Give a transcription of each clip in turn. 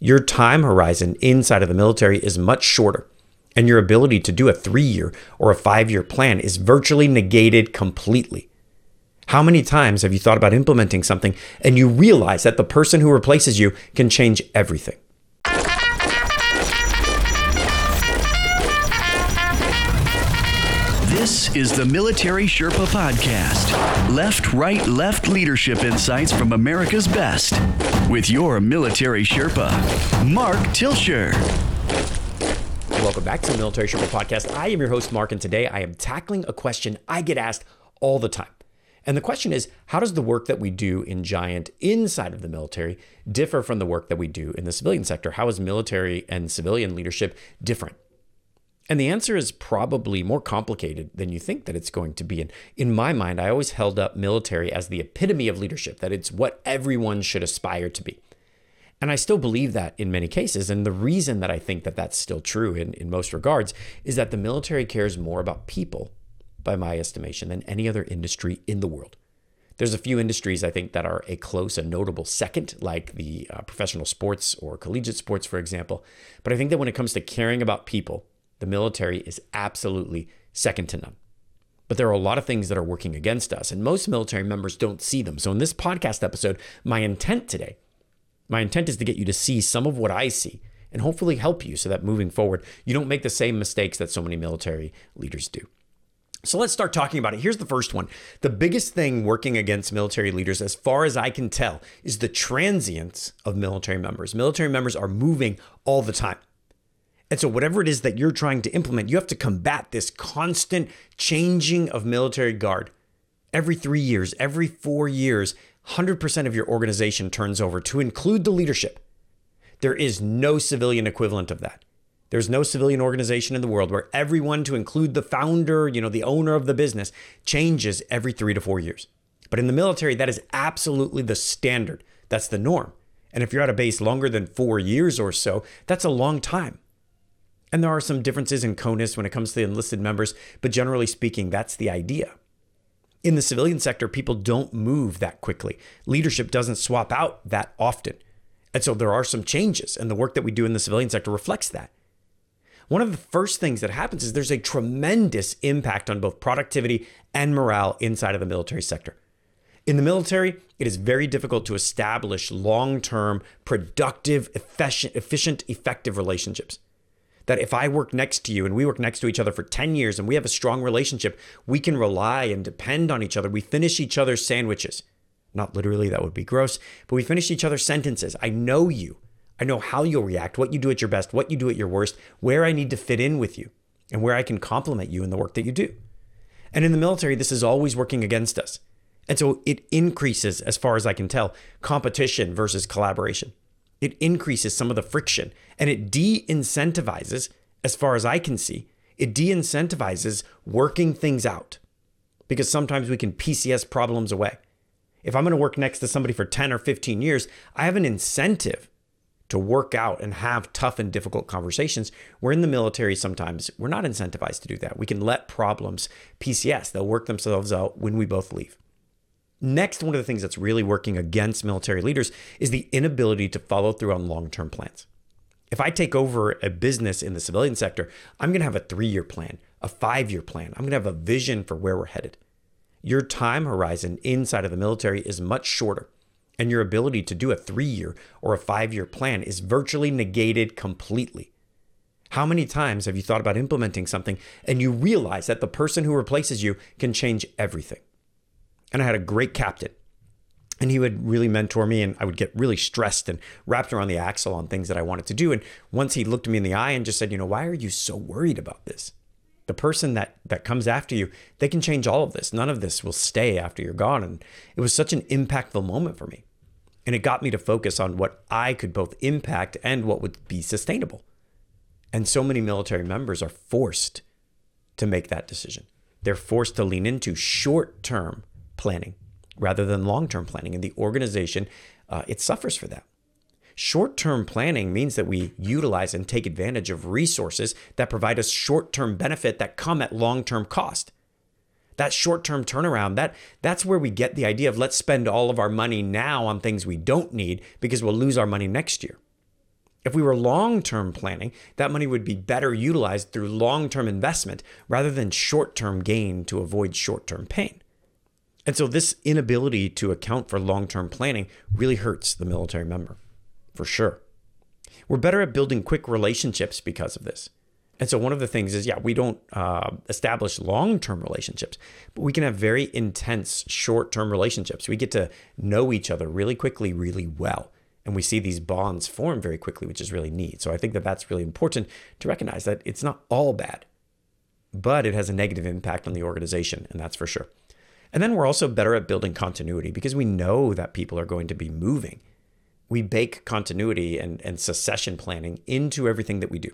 Your time horizon inside of the military is much shorter, and your ability to do a three year or a five year plan is virtually negated completely. How many times have you thought about implementing something and you realize that the person who replaces you can change everything? This is the Military Sherpa Podcast. Left, right, left leadership insights from America's best. With your Military Sherpa, Mark Tilscher. Welcome back to the Military Sherpa Podcast. I am your host, Mark, and today I am tackling a question I get asked all the time. And the question is how does the work that we do in Giant inside of the military differ from the work that we do in the civilian sector? How is military and civilian leadership different? And the answer is probably more complicated than you think that it's going to be. And in my mind, I always held up military as the epitome of leadership, that it's what everyone should aspire to be. And I still believe that in many cases. And the reason that I think that that's still true in, in most regards is that the military cares more about people by my estimation, than any other industry in the world. There's a few industries I think that are a close and notable second, like the uh, professional sports or collegiate sports, for example. But I think that when it comes to caring about people, the military is absolutely second to none. But there are a lot of things that are working against us, and most military members don't see them. So, in this podcast episode, my intent today, my intent is to get you to see some of what I see and hopefully help you so that moving forward, you don't make the same mistakes that so many military leaders do. So let's start talking about it. Here's the first one. The biggest thing working against military leaders, as far as I can tell, is the transience of military members. Military members are moving all the time. And so, whatever it is that you're trying to implement, you have to combat this constant changing of military guard. Every three years, every four years, 100% of your organization turns over to include the leadership. There is no civilian equivalent of that. There's no civilian organization in the world where everyone, to include the founder, you know, the owner of the business, changes every three to four years. But in the military, that is absolutely the standard. That's the norm. And if you're at a base longer than four years or so, that's a long time. And there are some differences in CONUS when it comes to the enlisted members, but generally speaking, that's the idea. In the civilian sector, people don't move that quickly. Leadership doesn't swap out that often. And so there are some changes, and the work that we do in the civilian sector reflects that one of the first things that happens is there's a tremendous impact on both productivity and morale inside of the military sector. In the military, it is very difficult to establish long term, productive, efficient, efficient, effective relationships. That if I work next to you and we work next to each other for 10 years and we have a strong relationship, we can rely and depend on each other. We finish each other's sandwiches. Not literally, that would be gross, but we finish each other's sentences. I know you. I know how you'll react, what you do at your best, what you do at your worst, where I need to fit in with you, and where I can complement you in the work that you do. And in the military, this is always working against us. And so it increases, as far as I can tell, competition versus collaboration. It increases some of the friction and it de incentivizes, as far as I can see, it de incentivizes working things out because sometimes we can PCS problems away. If I'm going to work next to somebody for 10 or 15 years, I have an incentive to work out and have tough and difficult conversations. We're in the military sometimes, we're not incentivized to do that. We can let problems PCS, they'll work themselves out when we both leave. Next, one of the things that's really working against military leaders is the inability to follow through on long term plans. If I take over a business in the civilian sector, I'm going to have a three year plan, a five year plan. I'm going to have a vision for where we're headed. Your time horizon inside of the military is much shorter and your ability to do a three year or a five year plan is virtually negated completely. How many times have you thought about implementing something and you realize that the person who replaces you can change everything? And I had a great captain, and he would really mentor me, and I would get really stressed and wrapped around the axle on things that I wanted to do. And once he looked me in the eye and just said, You know, why are you so worried about this? The person that that comes after you, they can change all of this. None of this will stay after you're gone. And it was such an impactful moment for me. And it got me to focus on what I could both impact and what would be sustainable. And so many military members are forced to make that decision. They're forced to lean into short term planning rather than long term planning. And the organization, uh, it suffers for that. Short term planning means that we utilize and take advantage of resources that provide us short term benefit that come at long term cost that short-term turnaround, that that's where we get the idea of let's spend all of our money now on things we don't need because we'll lose our money next year. If we were long term planning, that money would be better utilized through long term investment rather than short term gain to avoid short term pain. And so, this inability to account for long term planning really hurts the military member, for sure. We're better at building quick relationships because of this. And so, one of the things is, yeah, we don't uh, establish long term relationships, but we can have very intense short term relationships. We get to know each other really quickly, really well. And we see these bonds form very quickly, which is really neat. So, I think that that's really important to recognize that it's not all bad, but it has a negative impact on the organization, and that's for sure. And then we're also better at building continuity because we know that people are going to be moving. We bake continuity and, and succession planning into everything that we do.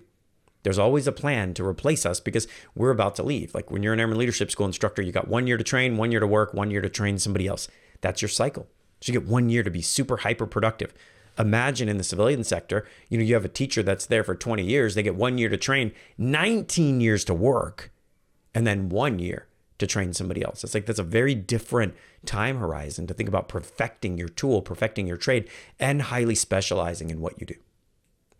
There's always a plan to replace us because we're about to leave. Like when you're an airman leadership school instructor, you got one year to train, one year to work, one year to train somebody else. That's your cycle. So you get one year to be super hyper productive. Imagine in the civilian sector, you know, you have a teacher that's there for 20 years, they get one year to train, 19 years to work, and then one year to train somebody else. It's like that's a very different time horizon to think about perfecting your tool, perfecting your trade, and highly specializing in what you do.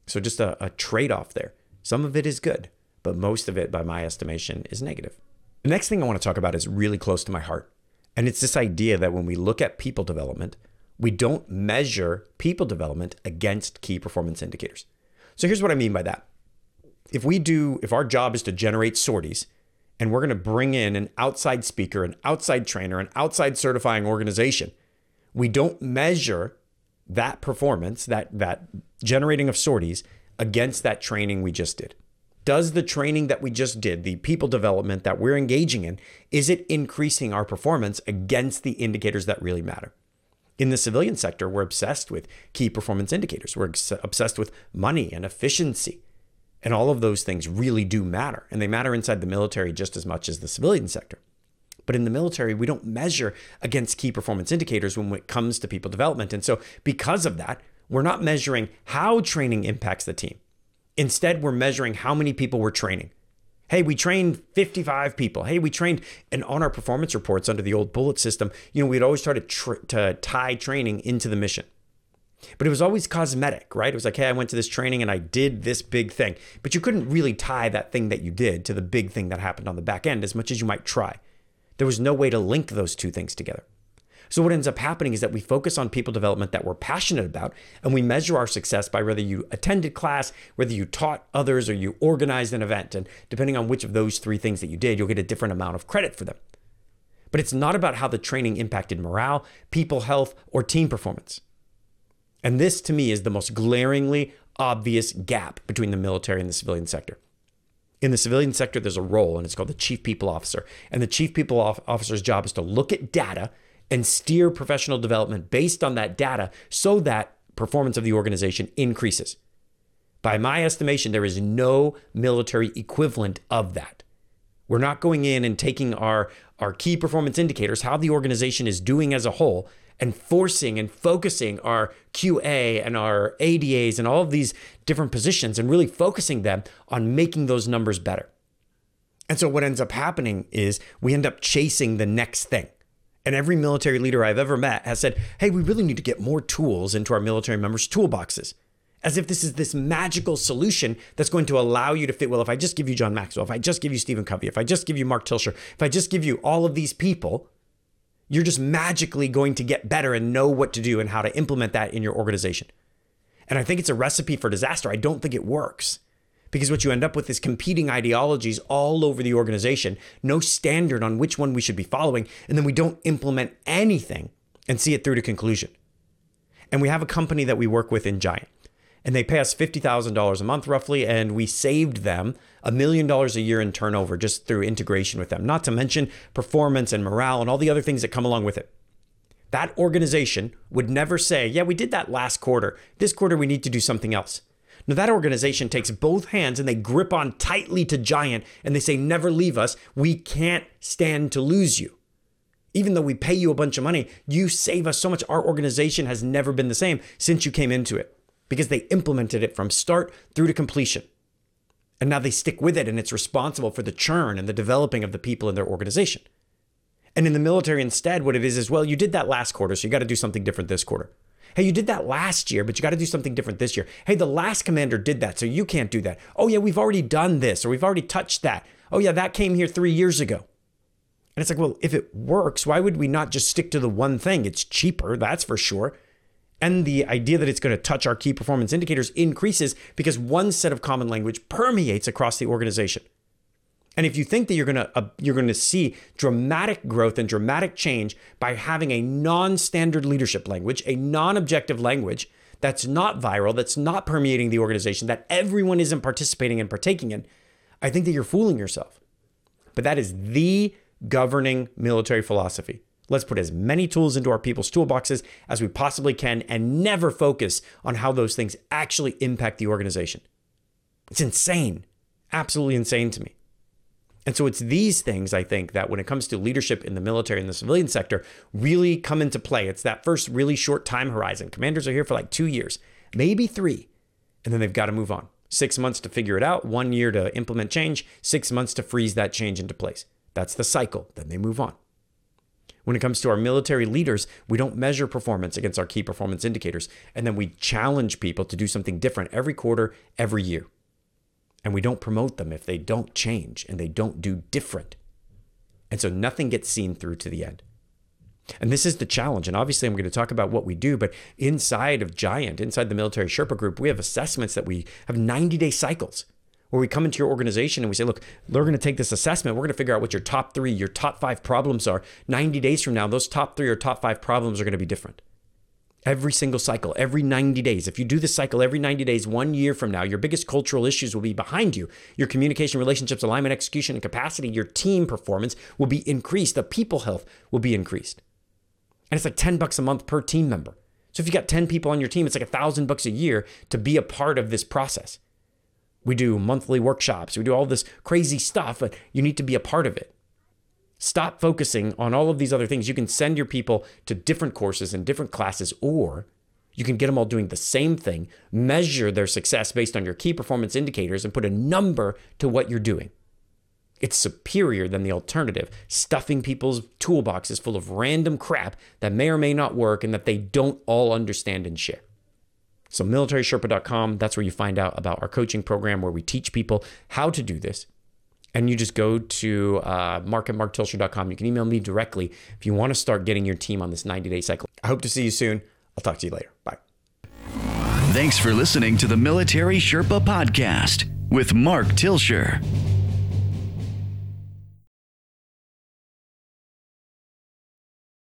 So just a, a trade off there. Some of it is good, but most of it, by my estimation, is negative. The next thing I want to talk about is really close to my heart. And it's this idea that when we look at people development, we don't measure people development against key performance indicators. So here's what I mean by that. If we do, if our job is to generate sorties, and we're going to bring in an outside speaker, an outside trainer, an outside certifying organization. We don't measure that performance, that that generating of sorties against that training we just did. Does the training that we just did, the people development that we're engaging in, is it increasing our performance against the indicators that really matter? In the civilian sector, we're obsessed with key performance indicators. We're obsessed with money and efficiency. And all of those things really do matter. And they matter inside the military just as much as the civilian sector. But in the military, we don't measure against key performance indicators when it comes to people development. And so, because of that, we're not measuring how training impacts the team. Instead, we're measuring how many people we're training. Hey, we trained 55 people. Hey, we trained, and on our performance reports under the old bullet system, you know, we'd always try to, tr- to tie training into the mission. But it was always cosmetic, right? It was like, hey, I went to this training and I did this big thing. But you couldn't really tie that thing that you did to the big thing that happened on the back end as much as you might try. There was no way to link those two things together. So, what ends up happening is that we focus on people development that we're passionate about, and we measure our success by whether you attended class, whether you taught others, or you organized an event. And depending on which of those three things that you did, you'll get a different amount of credit for them. But it's not about how the training impacted morale, people health, or team performance. And this to me is the most glaringly obvious gap between the military and the civilian sector. In the civilian sector, there's a role, and it's called the chief people officer. And the chief people officer's job is to look at data and steer professional development based on that data so that performance of the organization increases. By my estimation, there is no military equivalent of that. We're not going in and taking our, our key performance indicators, how the organization is doing as a whole, and forcing and focusing our QA and our ADAs and all of these different positions and really focusing them on making those numbers better. And so what ends up happening is we end up chasing the next thing. And every military leader I've ever met has said, hey, we really need to get more tools into our military members' toolboxes. As if this is this magical solution that's going to allow you to fit. Well, if I just give you John Maxwell, if I just give you Stephen Covey, if I just give you Mark Tilscher, if I just give you all of these people, you're just magically going to get better and know what to do and how to implement that in your organization. And I think it's a recipe for disaster. I don't think it works because what you end up with is competing ideologies all over the organization, no standard on which one we should be following, and then we don't implement anything and see it through to conclusion. And we have a company that we work with in Giant and they pay us $50,000 a month roughly, and we saved them a million dollars a year in turnover just through integration with them, not to mention performance and morale and all the other things that come along with it. That organization would never say, Yeah, we did that last quarter. This quarter, we need to do something else. Now, that organization takes both hands and they grip on tightly to Giant and they say, Never leave us. We can't stand to lose you. Even though we pay you a bunch of money, you save us so much. Our organization has never been the same since you came into it because they implemented it from start through to completion. And now they stick with it and it's responsible for the churn and the developing of the people in their organization. And in the military, instead, what it is is well, you did that last quarter, so you got to do something different this quarter. Hey, you did that last year, but you got to do something different this year. Hey, the last commander did that, so you can't do that. Oh, yeah, we've already done this or we've already touched that. Oh, yeah, that came here three years ago. And it's like, well, if it works, why would we not just stick to the one thing? It's cheaper, that's for sure. And the idea that it's going to touch our key performance indicators increases because one set of common language permeates across the organization. And if you think that you're going to uh, you're going to see dramatic growth and dramatic change by having a non-standard leadership language, a non-objective language that's not viral, that's not permeating the organization, that everyone isn't participating and partaking in, I think that you're fooling yourself. But that is the governing military philosophy. Let's put as many tools into our people's toolboxes as we possibly can and never focus on how those things actually impact the organization. It's insane, absolutely insane to me. And so it's these things, I think, that when it comes to leadership in the military and the civilian sector, really come into play. It's that first really short time horizon. Commanders are here for like two years, maybe three, and then they've got to move on. Six months to figure it out, one year to implement change, six months to freeze that change into place. That's the cycle. Then they move on. When it comes to our military leaders, we don't measure performance against our key performance indicators. And then we challenge people to do something different every quarter, every year. And we don't promote them if they don't change and they don't do different. And so nothing gets seen through to the end. And this is the challenge. And obviously, I'm going to talk about what we do, but inside of Giant, inside the military Sherpa group, we have assessments that we have 90 day cycles where we come into your organization and we say, look, we're going to take this assessment. We're going to figure out what your top three, your top five problems are. 90 days from now, those top three or top five problems are going to be different every single cycle, every 90 days. If you do this cycle every 90 days, one year from now, your biggest cultural issues will be behind you. Your communication, relationships, alignment, execution, and capacity, your team performance will be increased. The people health will be increased. And it's like 10 bucks a month per team member. So if you got 10 people on your team, it's like a thousand bucks a year to be a part of this process. We do monthly workshops, we do all this crazy stuff, but you need to be a part of it. Stop focusing on all of these other things. You can send your people to different courses and different classes, or you can get them all doing the same thing, measure their success based on your key performance indicators, and put a number to what you're doing. It's superior than the alternative, stuffing people's toolboxes full of random crap that may or may not work and that they don't all understand and share. So, militarySherpa.com, that's where you find out about our coaching program where we teach people how to do this and you just go to uh, mark at marktilscher.com. You can email me directly if you want to start getting your team on this 90 day cycle. I hope to see you soon. I'll talk to you later. Bye. Thanks for listening to the Military Sherpa Podcast with Mark Tilscher.